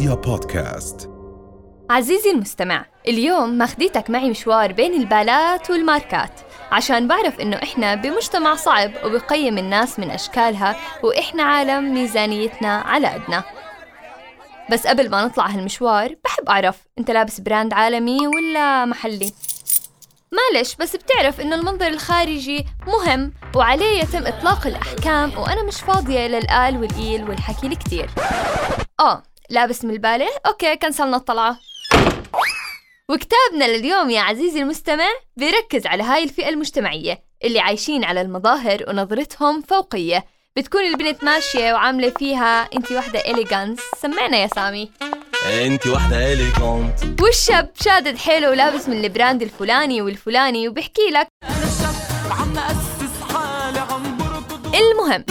رؤيا بودكاست. عزيزي المستمع اليوم ماخديتك معي مشوار بين البالات والماركات عشان بعرف إنه إحنا بمجتمع صعب وبقيم الناس من أشكالها وإحنا عالم ميزانيتنا على قدنا بس قبل ما نطلع هالمشوار بحب أعرف أنت لابس brand عالمي ولا محلي؟ معلش بس بتعرف إنه المنظر الخارجي مهم وعليه يتم إطلاق الأحكام وأنا مش فاضية للقال والإيل والحكي الكتير. آه لابس من؟ okay كنسلنا الطلعة. وكتابنا لليوم يا عزيزي المستمع بيركز على هاي الفئة المجتمعية اللي عايشين على المظاهر ونظرتهم فوقية. بتكون البنت ماشية وعاملة فيها انتي واحدة elegance سمعنا يا سامي. انت واحدة elegant والشاب شادد حيله ولابس من ال brand الفلاني والفلاني وبيحكي لك. المهم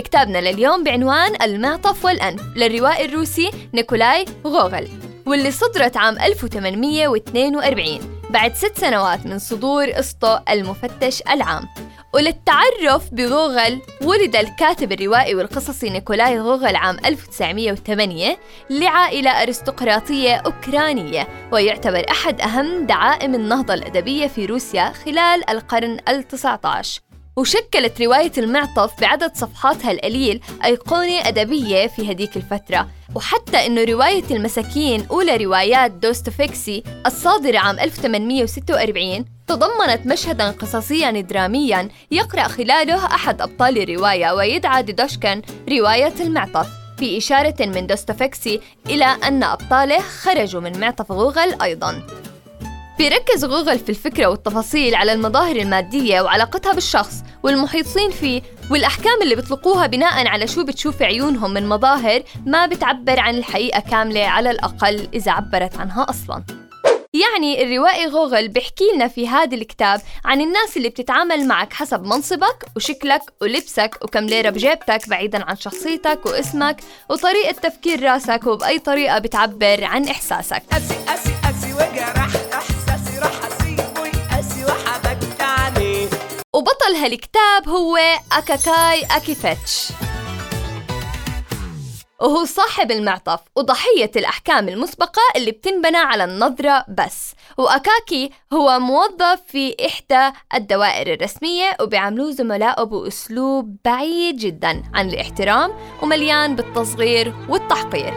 كتابنا لليوم بعنوان المعطف والأنف للروائي الروسي نيكولاي غوغل واللي صدرت عام 1842 بعد ست سنوات من صدور قصة المفتش العام. وللتعرف بغوغل ولد الكاتب الروائي والقصصي نيكولاي غوغل عام 1908 لعائلة أرستقراطية أوكرانية ويعتبر أحد أهم دعائم النهضة الأدبية في روسيا خلال القرن التسعة عشر وشكلت رواية المعطف بعدد صفحاتها القليل أيقونة أدبية في هديك الفترة. وحتى أنه رواية المساكين أولى روايات دوستويفسكي الصادرة عام 1846 تضمنت مشهدا قصصيا دراميا يقرأ خلاله أحد أبطال الرواية ويدعى ديدوشكن رواية المعطف في إشارة من دوستويفسكي إلى أن أبطاله خرجوا من معطف غوغل أيضاً. بيركز غوغل في الفكرة والتفاصيل على المظاهر المادية وعلاقتها بالشخص والمحيطين فيه. والأحكام اللي بيطلقوها بناء على شو بتشوف عيونهم من مظاهر ما بتعبر عن الحقيقة كاملة على الأقل إذا عبرت عنها أصلاً. يعني الروائي غوغل بيحكي لنا في هذا الكتاب عن الناس اللي بتتعامل معك حسب منصبك وشكلك ولبسك وكم ليرة بجيبتك بعيدا عن شخصيتك واسمك وطريقة تفكير راسك وبأي طريقة بتعبر عن إحساسك. أسي أسي أسي وبطل هالكتاب هو أكاكاي أكيفيتش. وهو صاحب المعطف وضحية الأحكام المسبقة اللي بتنبنى على النظرة بس. وأكاكي هو موظف في إحدى الدوائر الرسمية وبيعاملوه زملائه بأسلوب بعيد جدا عن الاحترام ومليان بالتصغير والتحقير.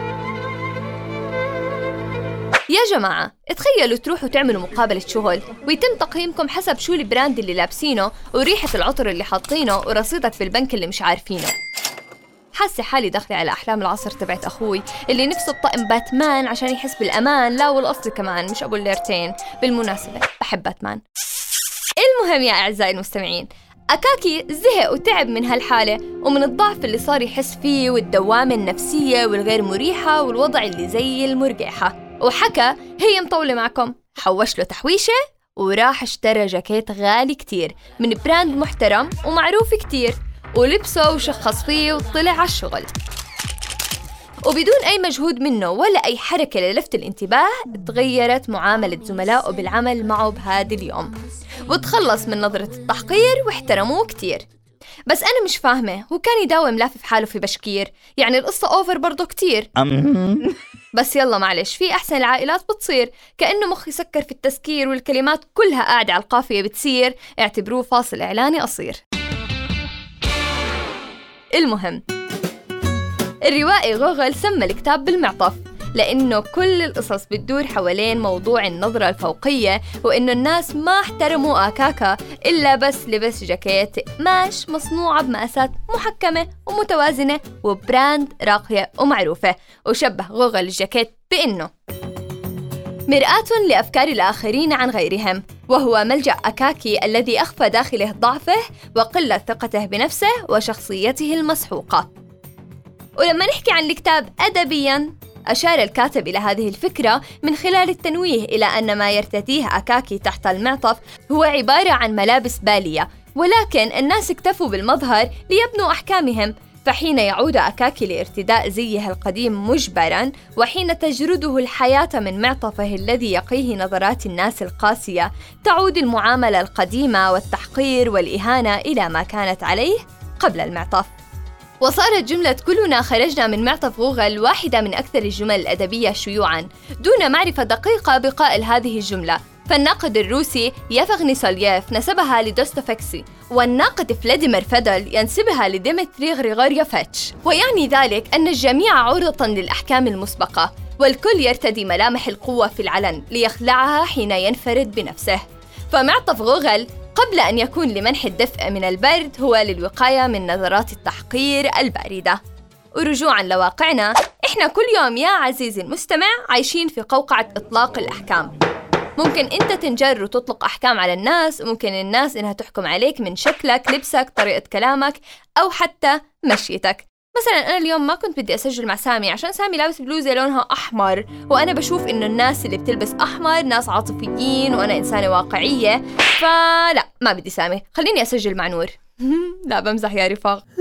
يا جماعة تخيلوا تروحوا تعملوا مقابلة شغل ويتم تقييمكم حسب شو البراند اللي لابسينه وريحة العطر اللي حاطينه ورصيدك في البنك اللي مش عارفينه. حاسة حالي داخلة على أحلام العصر تبعت أخوي اللي نفسه بطقم باتمان عشان يحس بالأمان لا والأصل كمان مش أبو الليرتين. بالمناسبة بحب باتمان. المهم يا أعزائي المستمعين أكاكي زهق وتعب من هالحالة ومن الضعف اللي صار يحس فيه والدوامة النفسية والغير مريحة والوضع اللي زي المرقحة وحكى هي مطولة معكم. حوش له تحويشة وراح اشترى جاكيت غالي كتير من براند محترم ومعروف كتير ولبسه وشخص فيه وطلع على الشغل. وبدون أي مجهود منه ولا أي حركة للفت الانتباه تغيرت معاملة زملائه بالعمل معه بهذا اليوم. وتخلص من نظرة التحقير واحترموه كتير. بس أنا مش فاهمة هو كان يداوم لافف حاله في بشكير؟ يعني القصة أوفر برضه كتير. بس يلا معلش في أحسن العائلات بتصير. كأنه مخي سكر في التسكير والكلمات كلها قاعدة على القافية بتصير. اعتبروه فاصل إعلاني قصير. المهم الروائي غوغل سمى الكتاب بالمعطف. لأنه كل القصص بتدور حوالين موضوع النظرة الفوقية وإنه الناس ما احترموا آكاكا إلا بس لبس جاكيت قماش مصنوعة بمقاسات محكمة ومتوازنة وبراند راقية ومعروفة وشبه غوغل الجاكيت بإنه. مرآة لأفكار الآخرين عن غيرهم وهو ملجأ أكاكي الذي أخفى داخله ضعفه وقلة ثقته بنفسه وشخصيته المسحوقة. ولما نحكي عن الكتاب أدبياً أشار الكاتب إلى هذه الفكرة من خلال التنويه إلى أن ما يرتديه أكاكي تحت المعطف هو عبارة عن ملابس بالية ولكن الناس اكتفوا بالمظهر ليبنوا أحكامهم. فحين يعود أكاكي لارتداء زيه القديم مجبرا وحين تجرده الحياة من معطفه الذي يقيه نظرات الناس القاسية تعود المعاملة القديمة والتحقير والإهانة إلى ما كانت عليه قبل المعطف. وصارت جملة كلنا خرجنا من معطف غوغل واحدة من أكثر الجمل الأدبية شيوعاً دون معرفة دقيقة بقائل هذه الجملة. فالناقد الروسي يفغني سولييف نسبها لدوستوفسكي والناقد فلاديمير فيدل ينسبها لديمتري غريغوريوفيتش. ويعني ذلك أن الجميع عرضة للأحكام المسبقة والكل يرتدي ملامح القوة في العلن ليخلعها حين ينفرد بنفسه. فمعطف غوغل قبل أن يكون لمنح الدفء من البرد هو للوقاية من نظرات التحقير الباردة. ورجوعا لواقعنا إحنا كل يوم يا عزيزي المستمع عايشين في قوقعة إطلاق الأحكام. ممكن أنت تنجر وتطلق أحكام على الناس ممكن الناس إنها تحكم عليك من شكلك لبسك طريقة كلامك أو حتى مشيتك. مثلا أنا اليوم ما كنت بدي أسجل مع سامي عشان سامي لابس بلوزة لونها أحمر وأنا بشوف إنه الناس اللي بتلبس أحمر ناس عاطفيين وأنا إنسانة واقعية فلا. ما بدي سامي. خليني أسجل مع نور. لا بمزح يا رفاق.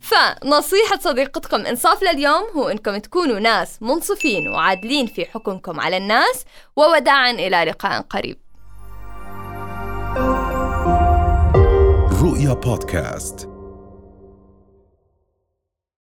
فنصيحة صديقتكم إنصاف لليوم هو إنكم تكونوا ناس منصفين وعادلين في حكمكم على الناس ووداعا إلى لقاء قريب. رؤيا بودكاست.